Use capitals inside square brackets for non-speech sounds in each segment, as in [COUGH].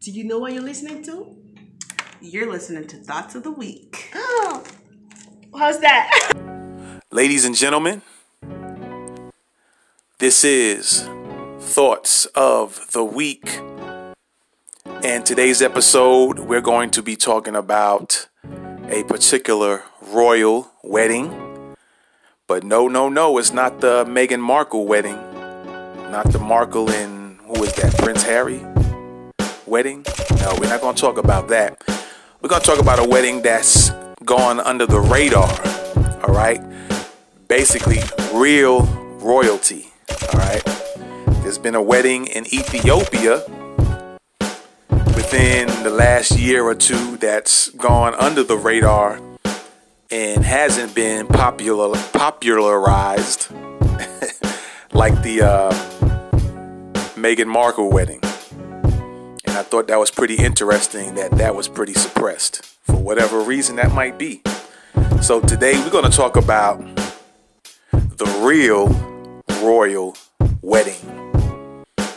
Do you know what you're listening to? You're listening to Thoughts of the Week. Oh, how's that? [LAUGHS] Ladies and gentlemen, this is Thoughts of the Week. And today's episode, we're going to be talking about a particular royal wedding. But no, no, no, it's not the Meghan Markle wedding. Not the Markle and who is that? Prince Harry wedding? No, we're not going to talk about that. We're going to talk about a wedding that's gone under the radar. All right? basically real royalty. All right. There's been a wedding in Ethiopia within the last year or two that's gone under the radar and hasn't been popular popularized [LAUGHS] like the uh, Meghan Markle wedding. I thought that was pretty interesting that that was pretty suppressed for whatever reason that might be. So today we're going to talk about the real royal wedding.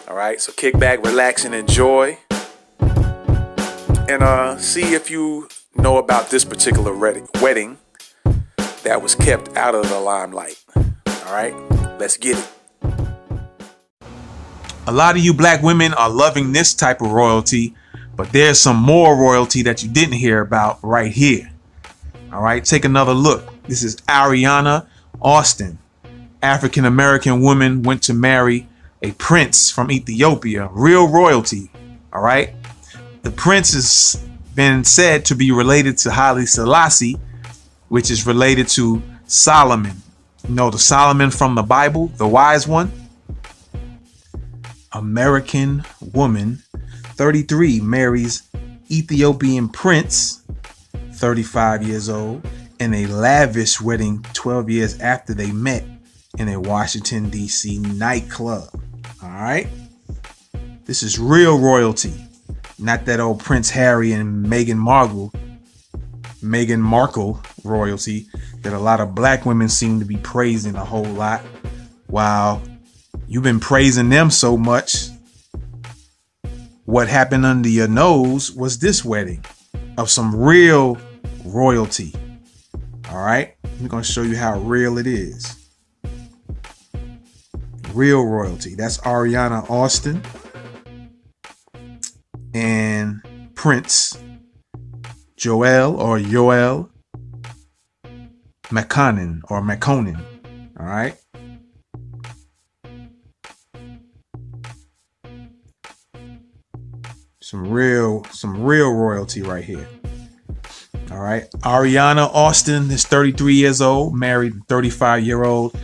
All right, so kick back, relax, and enjoy. And uh, see if you know about this particular wedding that was kept out of the limelight. All right, let's get it. A lot of you black women are loving this type of royalty, but there's some more royalty that you didn't hear about right here. All right, take another look. This is Ariana Austin. African American woman went to marry a prince from Ethiopia, real royalty. All right. The prince has been said to be related to Haile Selassie, which is related to Solomon. You know, the Solomon from the Bible, the wise one. American woman, 33, marries Ethiopian prince, 35 years old, in a lavish wedding 12 years after they met in a Washington, D.C. nightclub. All right? This is real royalty, not that old Prince Harry and Meghan Markle, Meghan Markle royalty that a lot of black women seem to be praising a whole lot. While you've been praising them so much, what happened under your nose was this wedding of some real royalty. All right? I'm going to show you how real it is real royalty. That's Ariana Austin and Prince Joel or Yoel Makonnen or Makonnen. All right. Some real, some real royalty right here. All right. Ariana Austin is 33 years old, married 35 year old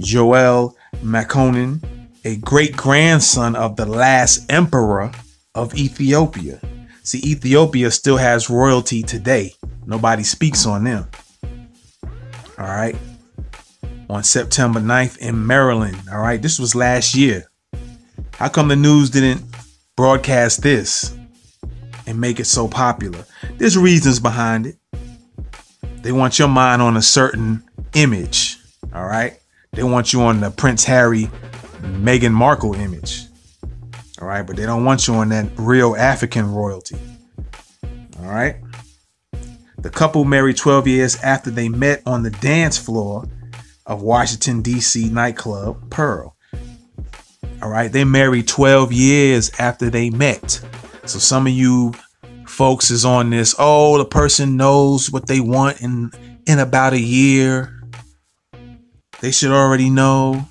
Joel Makonnen, a great grandson of the last emperor of Ethiopia. See, Ethiopia still has royalty today. Nobody speaks on them. All right. On September 9th in Maryland. All right. This was last year. How come the news didn't broadcast this and make it so popular? There's reasons behind it. They want your mind on a certain image. All right. They want you on the Prince Harry, Meghan Markle image. All right, but they don't want you on that real African royalty. All right. The couple married 12 years after they met on the dance floor of Washington, D.C. nightclub Pearl. All right, they married 12 years after they met. So some of you folks is on this, oh, the person knows what they want in in about a year. They should already know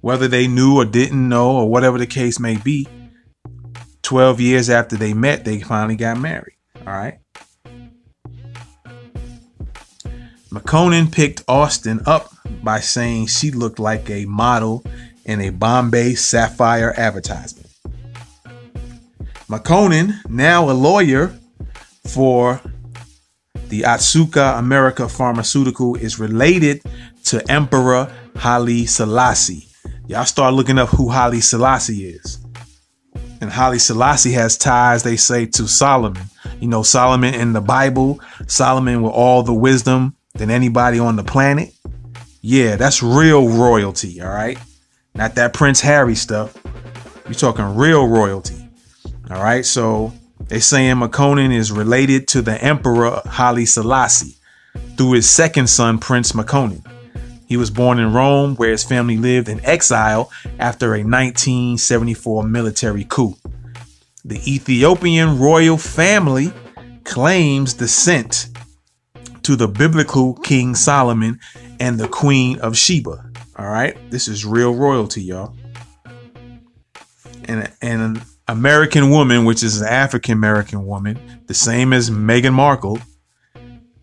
whether they knew or didn't know or whatever the case may be. 12 years after they met, they finally got married. All right. Makonnen picked Austin up by saying she looked like a model in a Bombay Sapphire advertisement. Makonnen, now a lawyer for the Otsuka America Pharmaceutical, is related to Emperor Haile Selassie. Y'all start looking up who Haile Selassie is. And Haile Selassie has ties, they say, to Solomon. You know, Solomon in the Bible, Solomon with all the wisdom than anybody on the planet. Yeah, that's real royalty, all right? Not that Prince Harry stuff. You're talking real royalty. All right, so they saying Makonnen is related to the Emperor Haile Selassie through his second son, Prince Makonnen. He was born in Rome, where his family lived in exile after a 1974 military coup. The Ethiopian royal family claims descent to the biblical King Solomon and the Queen of Sheba. All right, this is real royalty, y'all. And, an American woman, which is an African American woman, the same as Meghan Markle.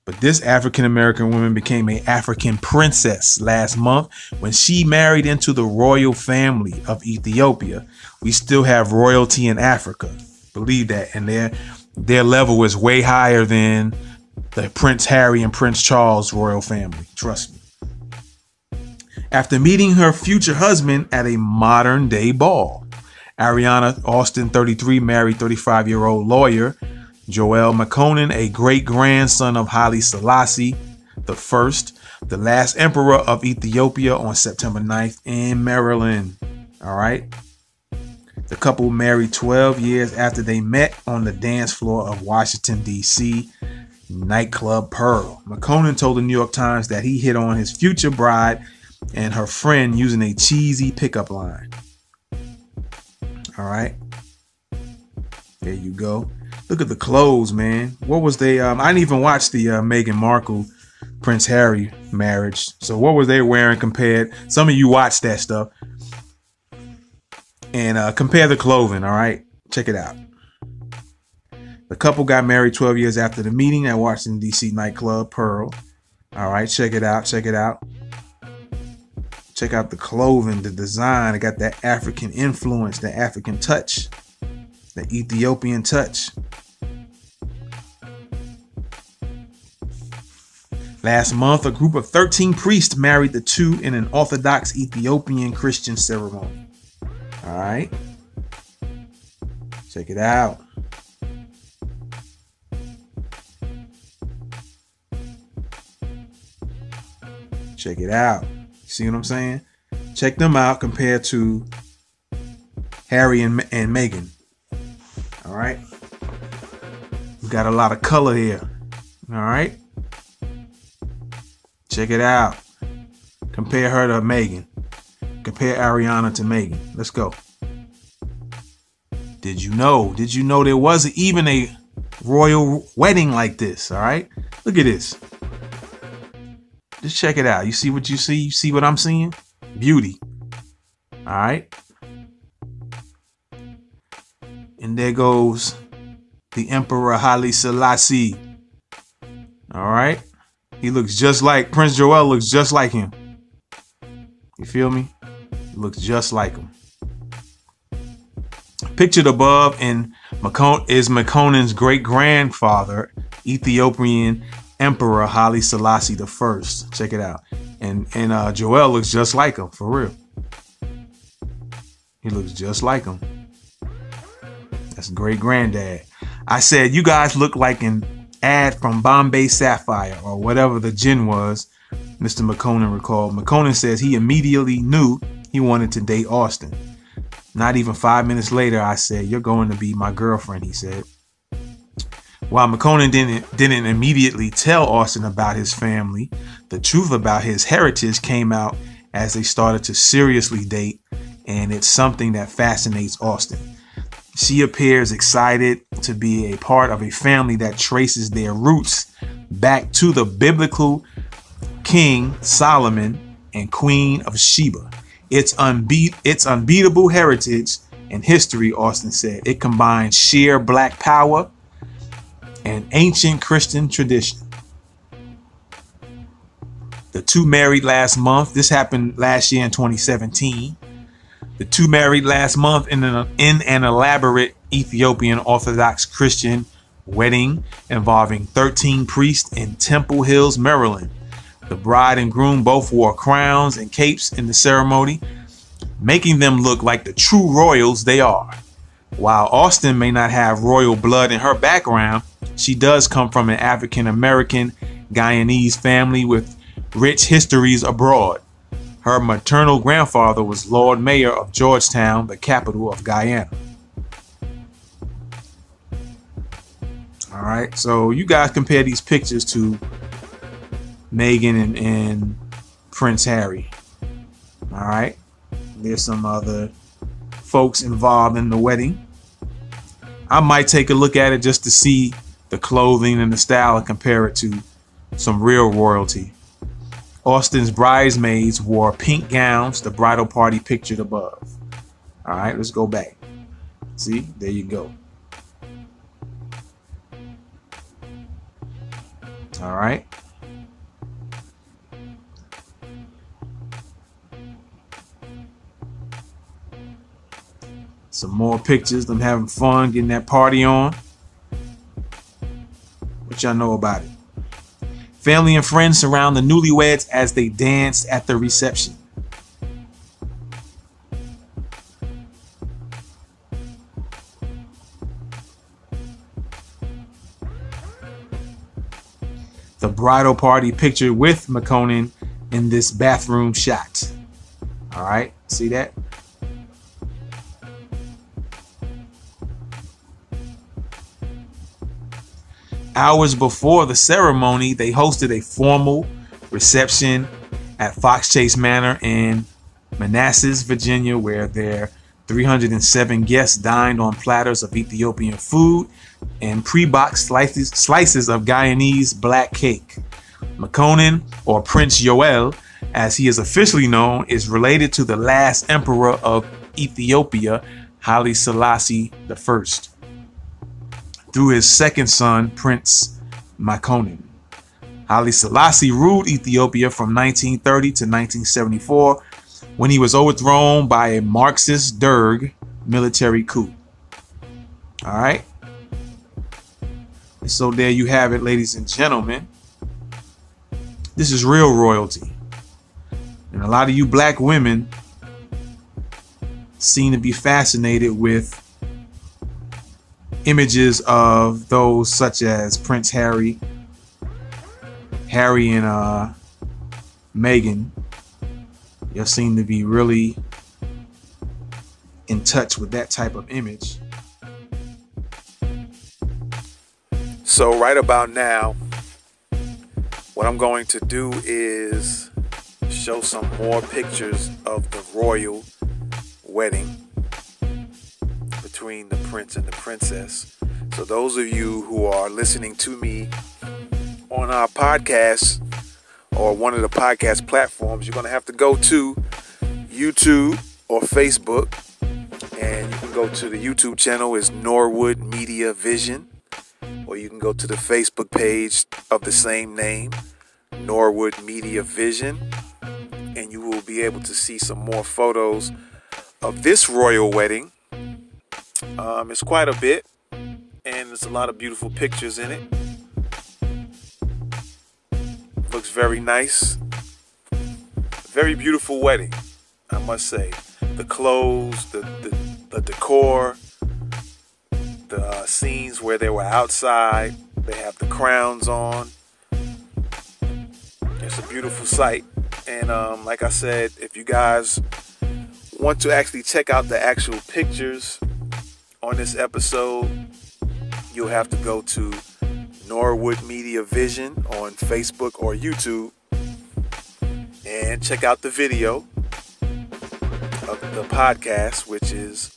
But this African American woman became a African princess last month when she married into the royal family of Ethiopia. We still have royalty in Africa. Believe that. And their their level is way higher than the Prince Harry and Prince Charles royal family. Trust me. After meeting her future husband at a modern day ball, Ariana Austin, 33, married 35 year old lawyer Joel Makonnen, a great grandson of Haile Selassie first, the last emperor of Ethiopia on September 9th in Maryland. All right. The couple married 12 years after they met on the dance floor of Washington, D.C. nightclub Pearl. Makonnen told the New York Times that he hit on his future bride and her friend using a cheesy pickup line. All right. There you go. Look at the clothes, man. What was they? Um, I didn't even watch the uh, Meghan Markle, Prince Harry marriage. So what was they wearing compared? Some of you watched that stuff, and uh, compare the clothing. All right, check it out. The couple got married 12 years after the meeting at Washington D.C. nightclub Pearl. All right, check it out. Check it out. Check out the clothing, the design. It got that African influence, the African touch, the Ethiopian touch. Last month, a group of 13 priests married the two in an Orthodox Ethiopian Christian ceremony. All right. Check it out. Check it out. See what I'm saying? Check them out compared to Harry and, and Meghan. All right. We got a lot of color here. All right. Check it out. Compare her to Meghan. Compare Ariana to Meghan. Let's go. Did you know? Did you know there wasn't even a royal wedding like this? All right. Look at this. Just check it out. You see what you see? You see what I'm seeing? Beauty. All right. And there goes the Emperor Haile Selassie. All right. He looks just like Prince Joel looks just like him. You feel me? Looks just like him. Pictured above and Macon- is Makonnen's great grandfather, Ethiopian Emperor Haile Selassie the First. Check it out. And and uh, Joel looks just like him for real. He looks just like him. That's great granddad. I said you guys look like an ad from Bombay Sapphire or whatever the gin was. Mr. Makonnen recalled. Makonnen says he immediately knew he wanted to date Austin. Not even five minutes later, I said, "You're going to be my girlfriend," he said. While Makonnen didn't didn't immediately tell Austin about his family, the truth about his heritage came out as they started to seriously date, and it's something that fascinates Austin. She appears excited to be a part of a family that traces their roots back to the biblical King Solomon and Queen of Sheba. It's unbeat its unbeatable heritage and history, Austin said. It combines sheer black power and ancient Christian tradition. The two married last month. This happened last year in 2017. The two married last month in an, in an elaborate Ethiopian Orthodox Christian wedding involving 13 priests in Temple Hills, Maryland. The bride and groom both wore crowns and capes in the ceremony, making them look like the true royals they are. While Austin may not have royal blood in her background, she does come from an African American Guyanese family with rich histories abroad. Her maternal grandfather was Lord Mayor of Georgetown, the capital of Guyana. All right, so you guys compare these pictures to Meghan and, and Prince Harry. All right, there's some other folks involved in the wedding. I might take a look at it just to see the clothing and the style and compare it to some real royalty. Austin's bridesmaids wore pink gowns, the bridal party pictured above. All right, let's go back. See, there you go. All right. Some more pictures, them having fun, getting that party on. Y'all know about it? Family and friends surround the newlyweds as they dance at the reception. The bridal party pictured with Makonnen in this bathroom shot. All right, see that? Hours before the ceremony, they hosted a formal reception at Fox Chase Manor in Manassas, Virginia, where their 307 guests dined on platters of Ethiopian food and pre-boxed slices, slices of Guyanese black cake. Makonnen, or Prince Yoel, as he is officially known, is related to the last emperor of Ethiopia, Haile Selassie I through his second son, Prince Makonnen. Haile Selassie ruled Ethiopia from 1930 to 1974 when he was overthrown by a Marxist Derg military coup. All right. So there you have it, ladies and gentlemen. This is real royalty. And a lot of you black women seem to be fascinated with images of those such as Prince Harry, Harry and uh, Meghan. You seem to be really in touch with that type of image. So, right about now, what I'm going to do is show some more pictures of the royal wedding between the prince and the princess. So, those of you who are listening to me on our podcast or one of the podcast platforms, you're going to have to go to YouTube or Facebook. And you can go to the YouTube channel is Norwood Media Vision or you can go to the Facebook page of the same name, Norwood Media Vision, and you will be able to see some more photos of this royal wedding. Um, it's quite a bit, and there's a lot of beautiful pictures in it. Looks very nice. Very beautiful wedding, I must say. The clothes, the, the, the decor, the uh, scenes where they were outside. They have the crowns on. It's a beautiful sight. And um, like I said, if you guys want to actually check out the actual pictures on this episode, you'll have to go to Norwood Media Vision on Facebook or YouTube and check out the video of the podcast, which is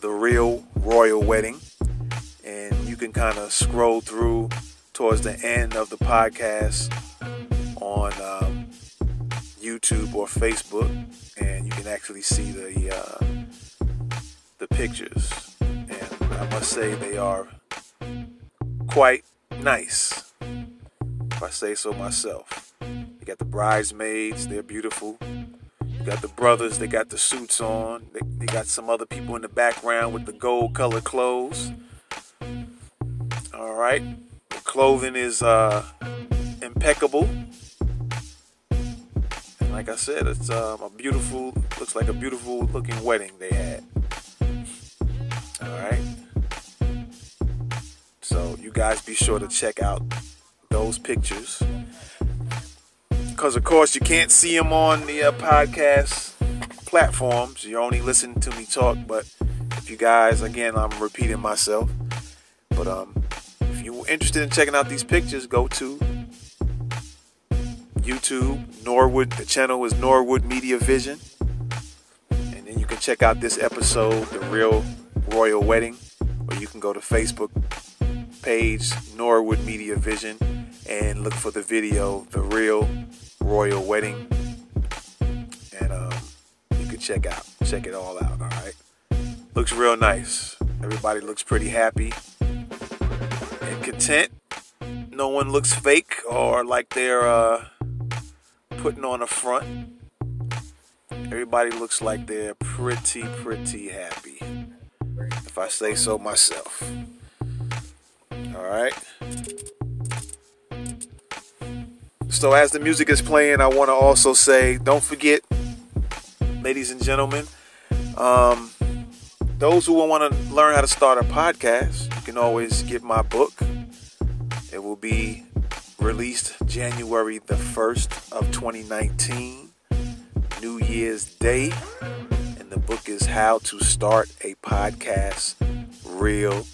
The Real Royal Wedding and you can kind of scroll through towards the end of the podcast on um, YouTube or Facebook, and you can actually see the uh, the pictures. I must say they are quite nice, if I say so myself. You got the bridesmaids; they're beautiful. You got the brothers; they got the suits on. They, they got some other people in the background with the gold colored clothes. All right. The clothing is uh, impeccable. And like I said, it's um, a beautiful, looks like a beautiful looking wedding they had. All right. You guys be sure to check out those pictures. Because, of course, you can't see them on the uh, podcast platforms. You're only listening to me talk. But if you guys, again, I'm repeating myself. But um, if you're interested in checking out these pictures, go to YouTube, Norwood. The channel is Norwood Media Vision. And then you can check out this episode, The Real Royal Wedding, or you can go to Facebook page, Norwood Media Vision, and look for the video, The Real Royal Wedding. And um, you can check out, check it all out, all right? Looks real nice. Everybody looks pretty happy and content. No one looks fake or like they're uh, putting on a front. Everybody looks like they're pretty, pretty happy. If I say so myself. All right. So, as the music is playing, I want to also say don't forget, ladies and gentlemen, um, those who want to learn how to start a podcast, you can always get my book. It will be released January the 1st of 2019, New Year's Day. And the book is How to Start a Podcast Real.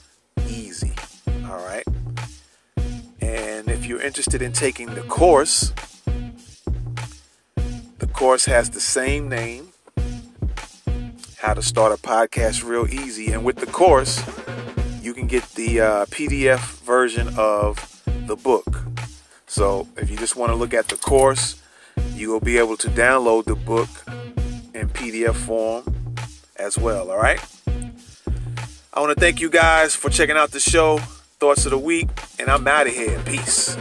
All right. And if you're interested in taking the course, the course has the same name How to Start a Podcast Real Easy. And with the course, you can get the uh, PDF version of the book. So if you just want to look at the course, you will be able to download the book in PDF form as well. All right. I want to thank you guys for checking out the show, Thoughts of the Week, and I'm out of here. Peace.